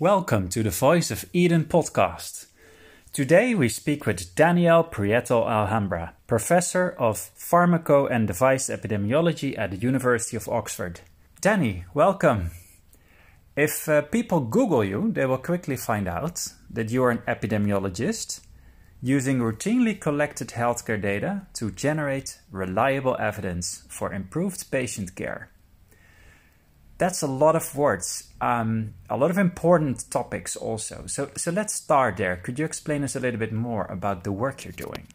Welcome to the Voice of EHDEN podcast. Today we speak with Daniel Prieto Alhambra, Professor of Pharmaco and Device Epidemiology at the University of Oxford. Danny, welcome. If uh, people Google you, they will quickly find out that you are an epidemiologist using routinely collected healthcare data to generate reliable evidence for improved patient care that's a lot of words, um, a lot of important topics also. So, so let's start there. Could you explain us a little bit more about the work you're doing?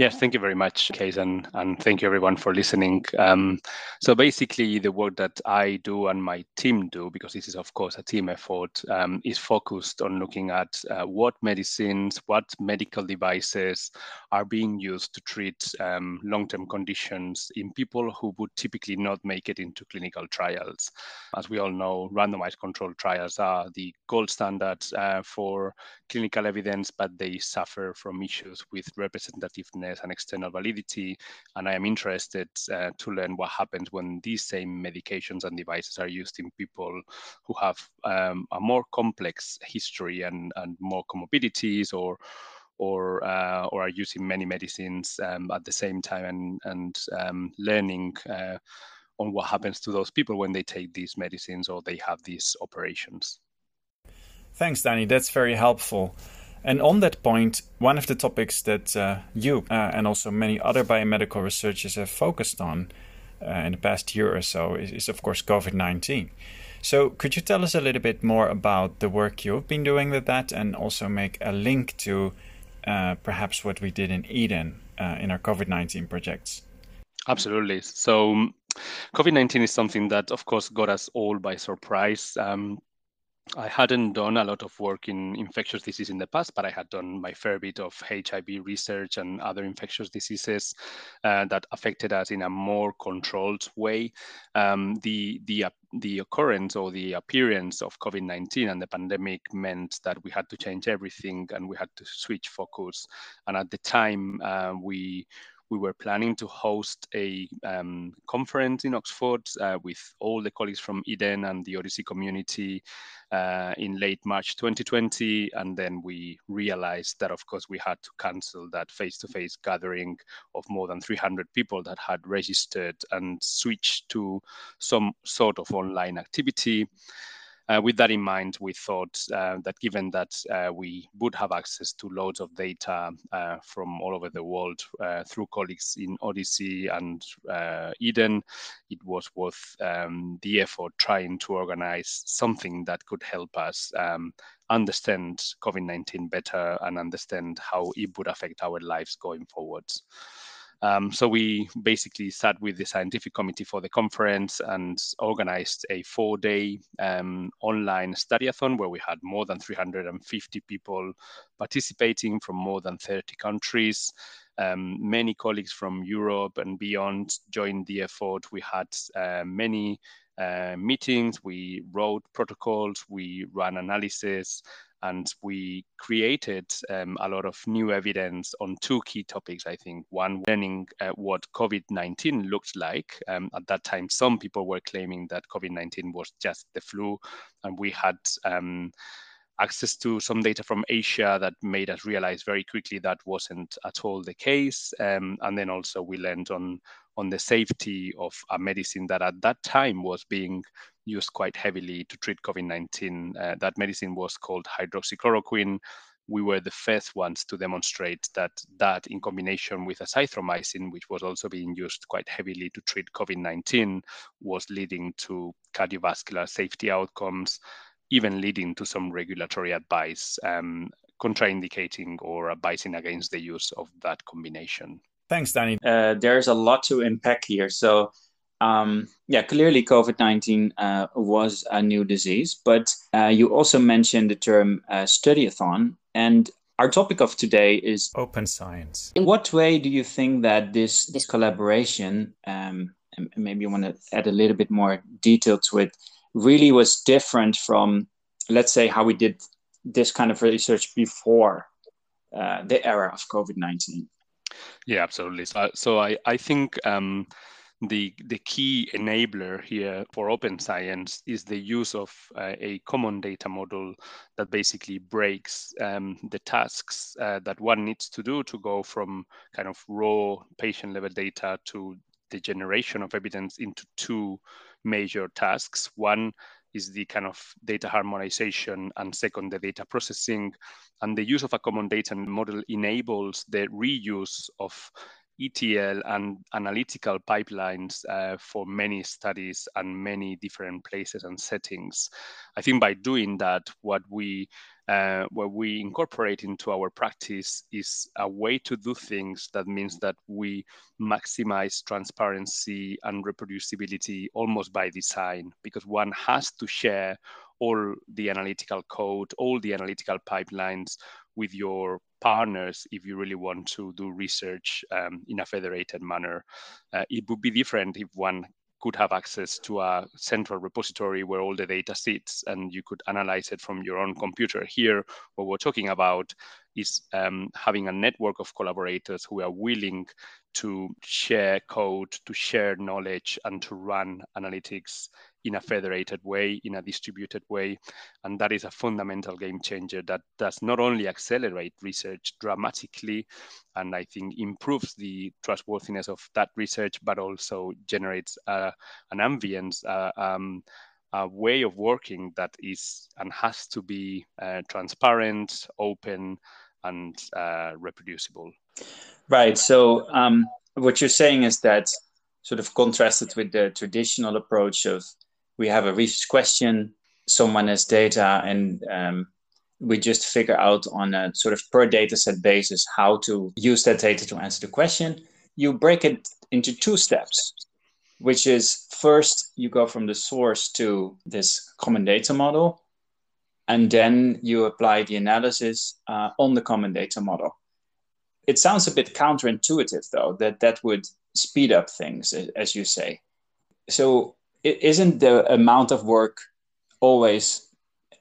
Yes, thank you very much, Kees, and, and thank you everyone for listening. Um, so basically, the work that I do and my team do, because this is of course a team effort, um, is focused on looking at uh, what medicines, what medical devices are being used to treat um, long-term conditions in people who would typically not make it into clinical trials. As we all know, randomized controlled trials are the gold standard uh, for clinical evidence, but they suffer from issues with representativeness and external validity. And I am interested uh, to learn what happens when these same medications and devices are used in people who have um, a more complex history and, and more comorbidities or or uh, or are using many medicines um, at the same time and and um, learning uh, on what happens to those people when they take these medicines or they have these operations. Thanks, Danny. That's very helpful. And on that point, one of the topics that uh, you uh, and also many other biomedical researchers have focused on uh, in the past year or so is, is of course, COVID 19. So, could you tell us a little bit more about the work you've been doing with that and also make a link to uh, perhaps what we did in EHDEN uh, in our COVID 19 projects? Absolutely. So, um, COVID 19 is something that, of course, got us all by surprise. Um, I hadn't done a lot of work in infectious disease in the past, but I had done my fair bit of HIV research and other infectious diseases uh, that affected us in a more controlled way. Um, the the uh, the occurrence or the appearance of COVID-19 and the pandemic meant that we had to change everything and we had to switch focus. And at the time, uh, we we were planning to host a um, conference in Oxford uh, with all the colleagues from EHDEN and the OHDSI community uh, in late March 2020. And then we realized that, of course, we had to cancel that face to face gathering of more than 300 people that had registered and switch to some sort of online activity. Uh, with that in mind, we thought uh, that given that uh, we would have access to loads of data from all over the world through colleagues in OHDSI and EHDEN, it was worth um, the effort trying to organize something that could help us um, understand COVID 19 better and understand how it would affect our lives going forwards. Um, so we basically sat with the scientific committee for the conference and organized a four-day um, online studyathon where we had more than 350 people participating from more than 30 countries. Um, many colleagues from Europe and beyond joined the effort. We had uh, many uh, meetings, we wrote protocols, we ran analysis, and we created um, a lot of new evidence on two key topics, I think. One, learning uh, what COVID 19 looked like. Um, at that time, some people were claiming that COVID 19 was just the flu, and we had um, access to some data from Asia that made us realize very quickly that wasn't at all the case. Um, and then also we learned on on the safety of a medicine that at that time was being used quite heavily to treat COVID 19. Uh, that medicine was called hydroxychloroquine. We were the first ones to demonstrate that that, in combination with azithromycin, which was also being used quite heavily to treat COVID 19, was leading to cardiovascular safety outcomes, even leading to some regulatory advice um, contraindicating or advising against the use of that combination. Thanks, Danny. Uh, there's a lot to unpack here. So, um, yeah, clearly COVID 19 uh, was a new disease, but uh, you also mentioned the term uh, studyathon. And our topic of today is open science. In what way do you think that this, this collaboration, um, and maybe you want to add a little bit more detail to it, really was different from, let's say, how we did this kind of research before uh, the era of COVID 19? Yeah, absolutely. So, so I, I think um, the the key enabler here for open science is the use of uh, a common data model that basically breaks um, the tasks uh, that one needs to do to go from kind of raw patient level data to the generation of evidence into two major tasks. One is the kind of data harmonization, and second, the data processing. And the use of a common data model enables the reuse of ETL and analytical pipelines uh, for many studies and many different places and settings. I think by doing that, what we uh, what we incorporate into our practice is a way to do things that means that we maximize transparency and reproducibility almost by design because one has to share all the analytical code, all the analytical pipelines with your partners if you really want to do research um, in a federated manner. Uh, it would be different if one could have access to a central repository where all the data sits and you could analyze it from your own computer. Here, what we're talking about is um, having a network of collaborators who are willing to share code, to share knowledge, and to run analytics in a federated way, in a distributed way. And that is a fundamental game changer that does not only accelerate research dramatically, and I think improves the trustworthiness of that research, but also generates uh, an ambience, uh, um, a way of working that is and has to be uh, transparent, open, and uh, reproducible. Right. So um, what you're saying is that sort of contrasted with the traditional approach of we have a research question, someone has data, and um, we just figure out on a sort of per data set basis how to use that data to answer the question. You break it into two steps, which is first you go from the source to this common data model, and then you apply the analysis uh, on the common data model. It sounds a bit counterintuitive, though, that that would speed up things, as you say. So isn't the amount of work always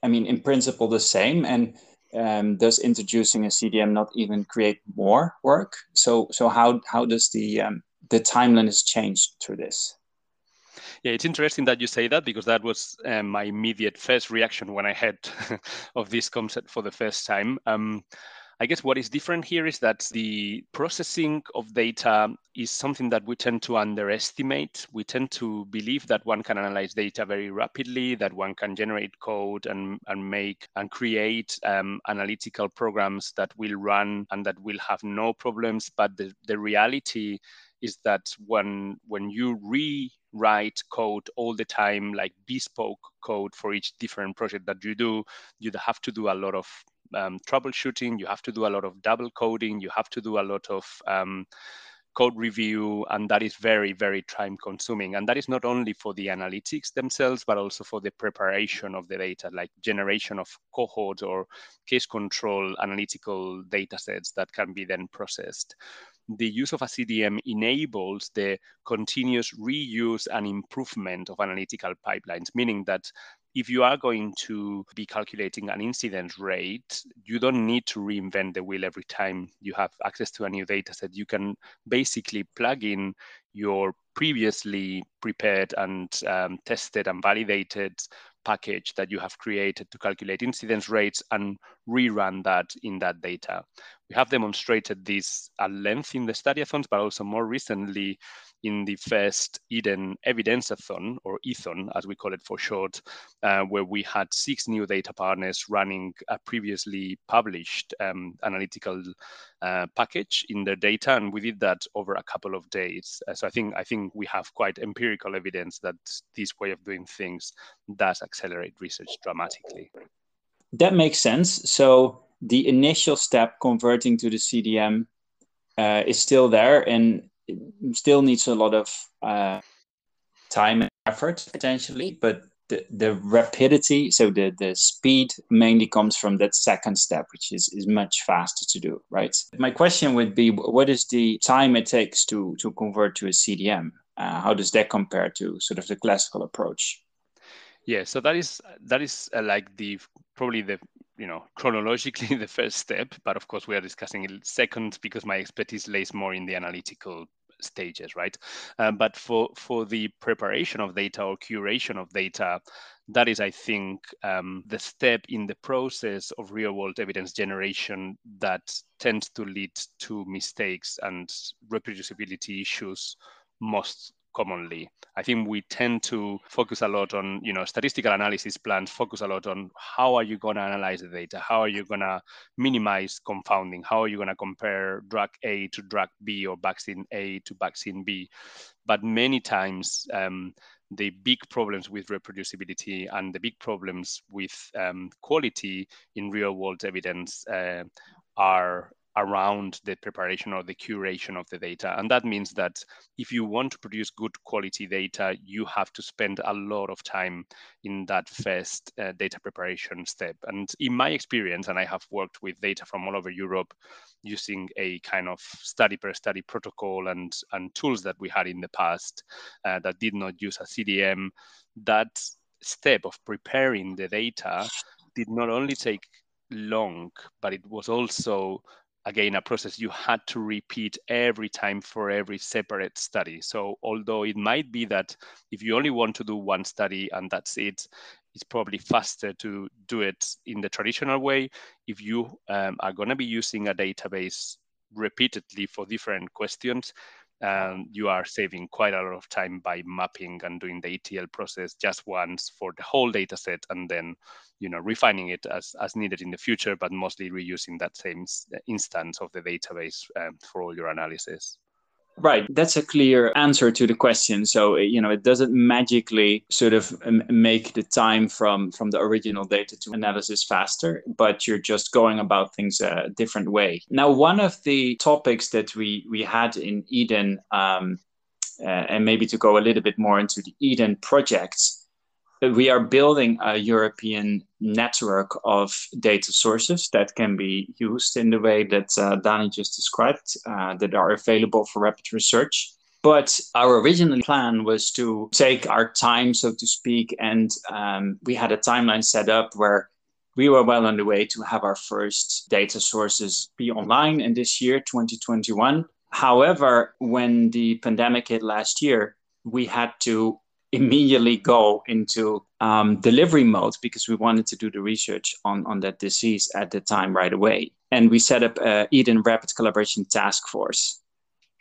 i mean in principle the same? And um, does introducing a cdm not even create more work? So so how how does the um, the timeliness change through this? Yeah, it's interesting that you say that because that was um, my immediate first reaction when I heard of this concept for the first time. Um, I guess what is different here is that the processing of data is something that we tend to underestimate. We tend to believe that one can analyze data very rapidly, that one can generate code and, and make and create um, analytical programs that will run and that will have no problems. But the, the reality is that when when you rewrite code all the time like bespoke code for each different project that you do you have to do a lot of um, troubleshooting, you have to do a lot of double coding, you have to do a lot of um, code review, and that is very, very time consuming. And that is not only for the analytics themselves, but also for the preparation of the data, like generation of cohorts or case control analytical data sets that can be then processed the use of a CDM enables the continuous reuse and improvement of analytical pipelines, meaning that if you are going to be calculating an incidence rate, you don't need to reinvent the wheel every time you have access to a new data set. You can basically plug in your previously prepared and um, tested and validated package that you have created to calculate incidence rates and rerun that in that data. We have demonstrated this at length in the study-a-thons, but also more recently in the first EHDEN Evidenceathon, or ETHON as we call it for short, uh, where we had six new data partners running a previously published um, analytical uh, package in their data, and we did that over a couple of days. Uh, so I think I think we have quite empirical evidence that this way of doing things does accelerate research dramatically. That makes sense. So the initial step converting to the CDM uh, is still there, and still needs a lot of uh, time and effort potentially, but the, the rapidity, so the, the speed mainly comes from that second step, which is, is much faster to do, right? My question would be what is the time it takes to, to convert to a CDM? Uh, how does that compare to sort of the classical approach? Yeah, so that is that is uh, like the probably the you know chronologically the first step, but of course we are discussing it second because my expertise lays more in the analytical stages, right? Um, but for for the preparation of data or curation of data, that is, I think, um, the step in the process of real world evidence generation that tends to lead to mistakes and reproducibility issues most commonly. I think we tend to focus a lot on, you know, statistical analysis plans focus a lot on how are you going to analyze the data? How are you going to minimize confounding? How are you going to compare drug A to drug B or vaccine A to vaccine B? But many times, um, the big problems with reproducibility and the big problems with um, quality in real world evidence uh, are around the preparation or the curation of the data. And that means that if you want to produce good quality data, you have to spend a lot of time in that first uh, data preparation step. And in my experience, and I have worked with data from all over Europe using a kind of study per study protocol and, and tools that we had in the past uh, that did not use a CDM, that step of preparing the data did not only take long, but it was also again a process you had to repeat every time for every separate study. So although it might be that if you only want to do one study and that's it it's probably faster to do it in the traditional way. If you um, are going to be using a database repeatedly for different questions um, you are saving quite a lot of time by mapping and doing the ETL process just once for the whole data set and then you know refining it as, as needed in the future, but mostly reusing that same instance of the database um, for all your analysis. Right. That's a clear answer to the question. So, you know, it doesn't magically sort of make the time from, from the original data to analysis faster, but you're just going about things a different way. Now, one of the topics that we, we had in EHDEN, um, uh, and maybe to go a little bit more into the EHDEN projects, we are building a European network of data sources that can be used in the way that uh, Dani just described, uh, that are available for rapid research. But our original plan was to take our time, so to speak, and um, we had a timeline set up where we were well on the way to have our first data sources be online in this year, 2021. However, when the pandemic hit last year, we had to immediately go into um, delivery mode because we wanted to do the research on, on that disease at the time right away. And we set up a EHDEN Rapid Collaboration Task Force.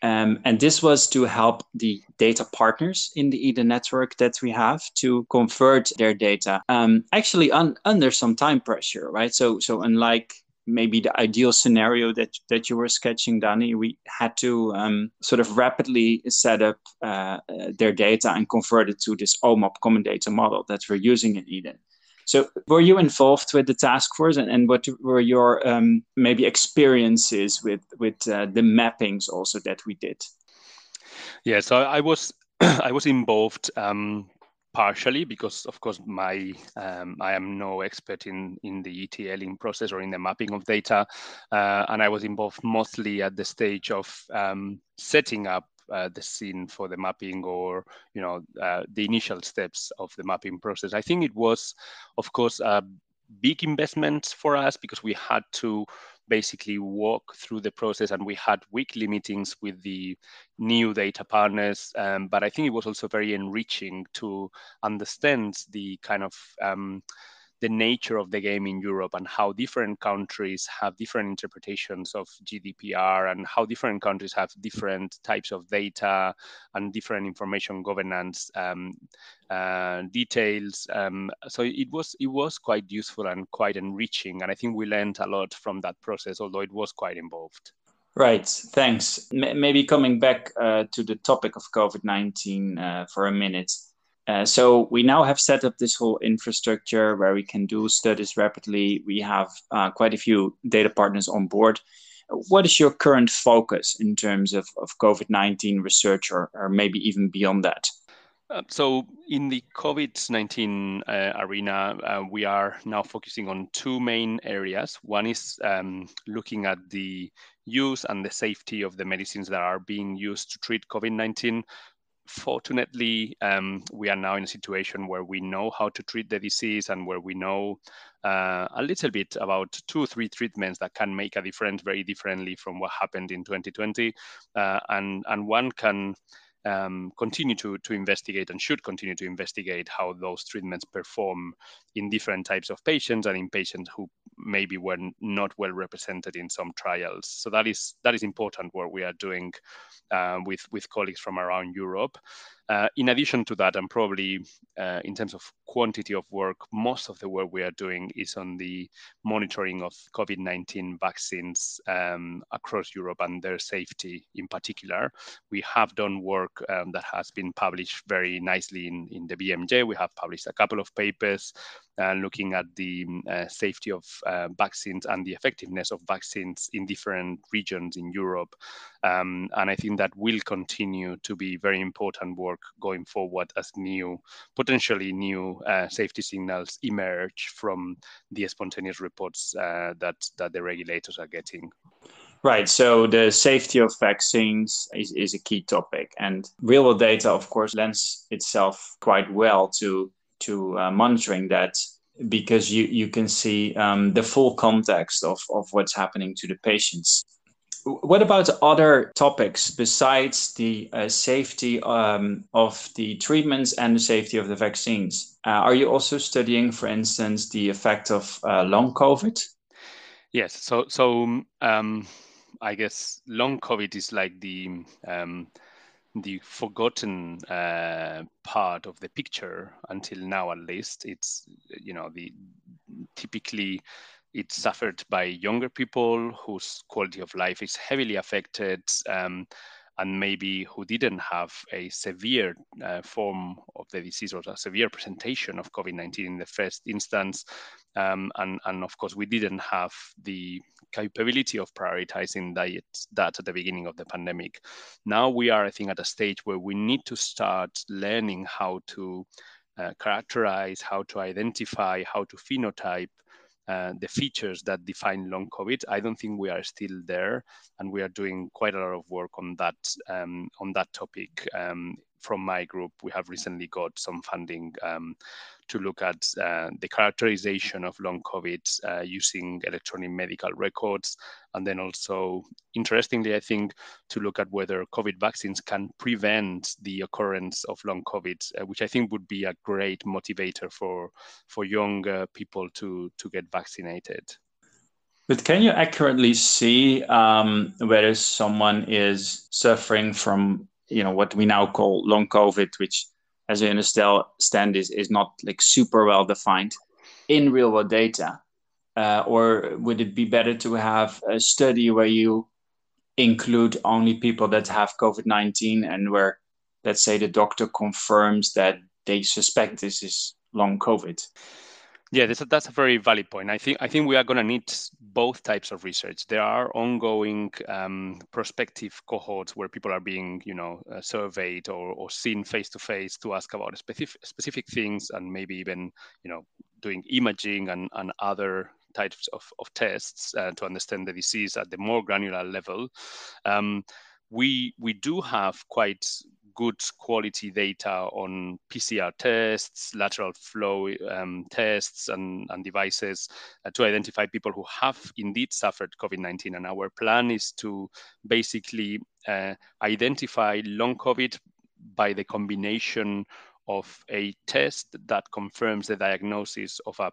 Um, and this was to help the data partners in the EHDEN network that we have to convert their data um, actually un- under some time pressure, right? So, so unlike maybe the ideal scenario that that you were sketching, Danny, we had to um, sort of rapidly set up uh, uh their data and convert it to this OMOP common data model that we're using in EHDEN. So, were you involved with the task force, and, and what were your um, maybe experiences with with uh, the mappings also that we did? Yeah, so I was I was involved um, partially because of course my um, I am no expert in in the ETLing process or in the mapping of data uh, and I was involved mostly at the stage of um, setting up uh, the scene for the mapping or you know uh, the initial steps of the mapping process. I think it was of course a big investment for us because we had to basically walk through the process and we had weekly meetings with the new data partners um, but i think it was also very enriching to understand the kind of um, the nature of the game in Europe and how different countries have different interpretations of GDPR and how different countries have different types of data and different information governance um, uh, details. Um, so it was it was quite useful and quite enriching, and I think we learned a lot from that process, although it was quite involved. Right, thanks. M- maybe coming back uh, to the topic of COVID 19 uh, for a minute. Uh, so we now have set up this whole infrastructure where we can do studies rapidly. We have uh, quite a few data partners on board. What is your current focus in terms of, of COVID 19 research or, or maybe even beyond that? Uh, so, in the COVID 19 uh, arena, uh, we are now focusing on two main areas. One is um, looking at the use and the safety of the medicines that are being used to treat COVID 19 fortunately, um, we are now in a situation where we know how to treat the disease and where we know uh, a little bit about two or three treatments that can make a difference very differently from what happened in 2020. Uh, and, and one can um, continue to, to investigate and should continue to investigate how those treatments perform in different types of patients and in patients who maybe were not well represented in some trials. So that is that is important work we are doing uh, with with colleagues from around Europe. Uh, in addition to that, and probably uh, in terms of quantity of work, most of the work we are doing is on the monitoring of COVID 19 vaccines um, across Europe and their safety in particular. We have done work um, that has been published very nicely in, in the BMJ. We have published a couple of papers uh, looking at the uh, safety of uh, vaccines and the effectiveness of vaccines in different regions in Europe. Um, and I think that will continue to be very important work going forward as new, potentially new uh, safety signals emerge from the spontaneous reports uh, that, that the regulators are getting. Right. So the safety of vaccines is, is a key topic. And real world data, of course, lends itself quite well to to uh, monitoring that because you, you can see um, the full context of, of what's happening to the patients. What about other topics besides the uh, safety um, of the treatments and the safety of the vaccines? Uh, are you also studying, for instance, the effect of uh, long COVID? Yes. So, so um, I guess long COVID is like the um, the forgotten uh, part of the picture until now at least it's you know the typically it's suffered by younger people whose quality of life is heavily affected um, and maybe who didn't have a severe uh, form of the disease or a severe presentation of COVID-19 in the first instance. Um, and, and of course, we didn't have the capability of prioritizing diet, that at the beginning of the pandemic. Now we are, I think, at a stage where we need to start learning how to uh, characterize, how to identify, how to phenotype uh, the features that define long COVID. I don't think we are still there, and we are doing quite a lot of work on that um, on that topic. Um, from my group, we have recently got some funding um, to look at uh, the characterization of long COVID uh, using electronic medical records. And then also, interestingly, I think, to look at whether COVID vaccines can prevent the occurrence of long COVID, uh, which I think would be a great motivator for, for young people to, to get vaccinated. But can you accurately see um, whether someone is suffering from, you know, what we now call long COVID, which as I understand, is, is not like super well defined in real world data? Uh, or would it be better to have a study where you include only people that have COVID 19 and where, let's say, the doctor confirms that they suspect this is long COVID? Yeah, that's a, that's a very valid point. I think I think we are going to need both types of research. There are ongoing um, prospective cohorts where people are being, you know, uh, surveyed or, or seen face to face to ask about specific specific things, and maybe even, you know, doing imaging and, and other types of, of tests uh, to understand the disease at the more granular level. Um, we we do have quite good quality data on PCR tests, lateral flow um, tests, and, and devices uh, to identify people who have indeed suffered COVID 19. And our plan is to basically uh, identify long COVID by the combination of a test that confirms the diagnosis of a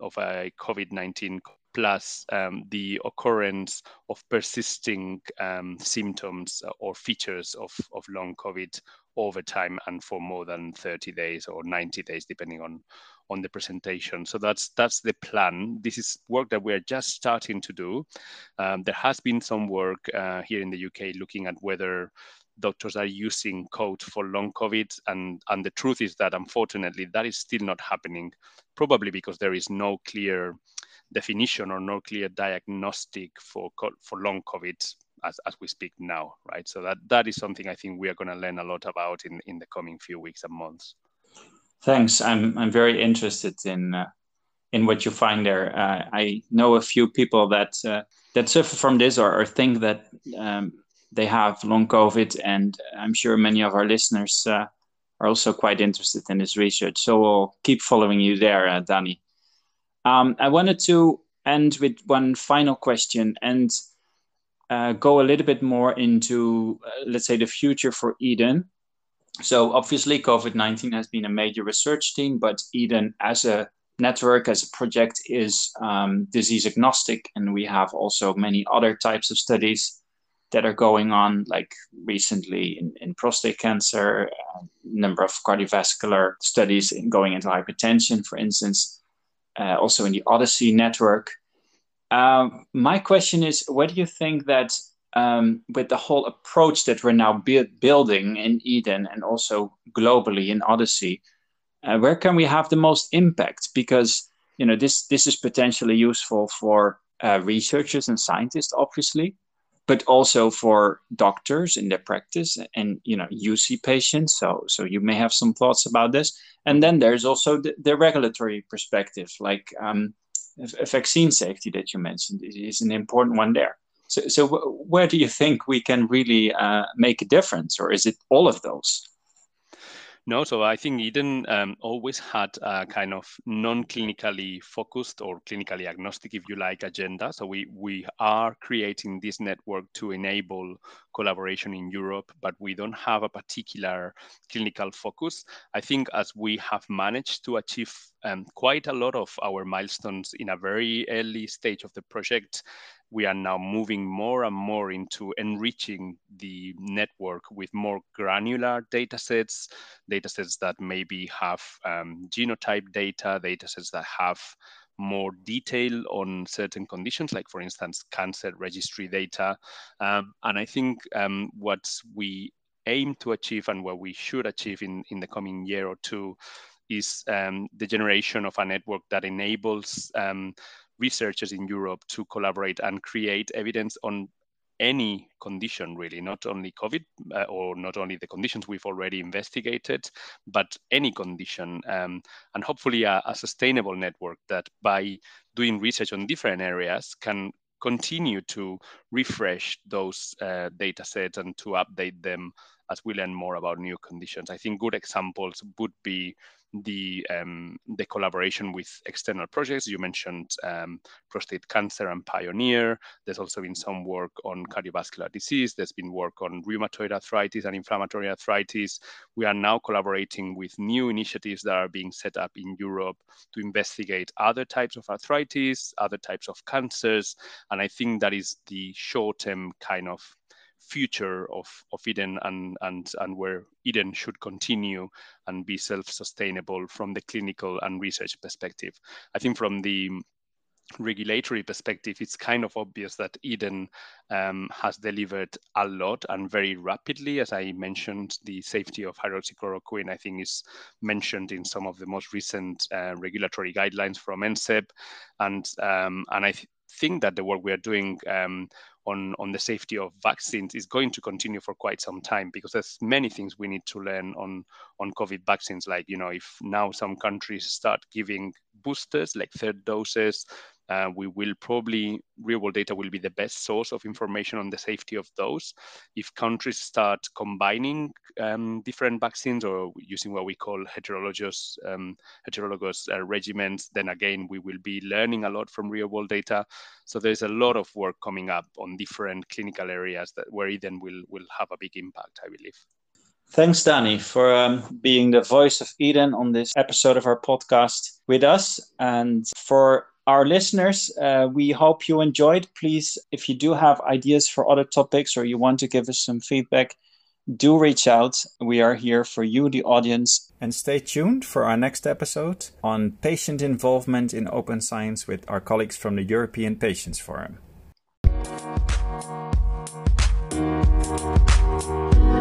of a COVID 19 plus um, the occurrence of persisting um, symptoms or features of, of long COVID over time and for more than 30 days or 90 days, depending on, on the presentation. So that's that's the plan. This is work that we're just starting to do. Um, there has been some work uh, here in the UK looking at whether doctors are using code for long COVID. And, and the truth is that unfortunately, that is still not happening, probably because there is no clear definition or no clear diagnostic for for long COVID as, as we speak now, right? So that that is something I think we are going to learn a lot about in in the coming few weeks and months. Thanks. I'm I'm very interested in uh, in what you find there. Uh, I know a few people that uh, that suffer from this or, or think that um, they have long COVID, and I'm sure many of our listeners uh, are also quite interested in this research. So we'll keep following you there, uh, Danny. Um, I wanted to end with one final question and uh, go a little bit more into, uh, let's say, the future for EHDEN. So obviously, COVID nineteen has been a major research team, but EHDEN as a network as a project is um, disease agnostic, and we have also many other types of studies that are going on, like recently in, in prostate cancer, a number of cardiovascular studies in going into hypertension, for instance, uh, also in the OHDSI network. Um, my question is, what do you think that um, with the whole approach that we're now bu- building in EHDEN and also globally in OHDSI, uh, where can we have the most impact? Because you know this this is potentially useful for uh, researchers and scientists, obviously, but also for doctors in their practice and you know see patients. So so you may have some thoughts about this. And then there's also the, the regulatory perspective like um, vaccine safety that you mentioned is an important one there. So, so where do you think we can really uh, make a difference or is it all of those no, so I think EHDEN um, always had a kind of non-clinically focused or clinically agnostic, if you like, agenda. So we we are creating this network to enable collaboration in Europe, but we don't have a particular clinical focus. I think as we have managed to achieve um, quite a lot of our milestones in a very early stage of the project, we are now moving more and more into enriching the network with more granular data sets, data sets that maybe have um, genotype data, data sets that have more detail on certain conditions, like for instance, cancer registry data. Um, and I think um, what we aim to achieve and what we should achieve in, in the coming year or two is um, the generation of a network that enables um, researchers in Europe to collaborate and create evidence on any condition really not only covid uh, or not only the conditions we've already investigated but any condition um, and hopefully a, a, sustainable network that by doing research on different areas can continue to refresh those uh, data sets and to update them as we learn more about new conditions. I think good examples would be the um, the collaboration with external projects. You mentioned um, prostate cancer and Pioneer. There's also been some work on cardiovascular disease. There's been work on rheumatoid arthritis and inflammatory arthritis. We are now collaborating with new initiatives that are being set up in Europe to investigate other types of arthritis, other types of cancers, and I think that is the short-term kind of future of, of EHDEN and, and, and where EHDEN should continue and be self-sustainable from the clinical and research perspective. I think from the regulatory perspective, it's kind of obvious that EHDEN um, has delivered a lot and very rapidly. As I mentioned, the safety of hydroxychloroquine, I think, is mentioned in some of the most recent uh, regulatory guidelines from NCEP. And, um, and I th- think that the work we are doing um, on, on the safety of vaccines is going to continue for quite some time because there's many things we need to learn on, on COVID vaccines. Like, you know, if now some countries start giving boosters, like third doses, uh, we will probably real world data will be the best source of information on the safety of those. If countries start combining um, different vaccines or using what we call heterologous um, heterologous uh, regimens, then again we will be learning a lot from real world data. So there's a lot of work coming up on different clinical areas that where EHDEN will will have a big impact, I believe. Thanks, Danny, for um, being the voice of EHDEN on this episode of our podcast with us. And for our listeners, uh, we hope you enjoyed. Please, if you do have ideas for other topics or you want to give us some feedback, do reach out. We are here for you, the audience. And stay tuned for our next episode on patient involvement in open science with our colleagues from the European Patients Forum.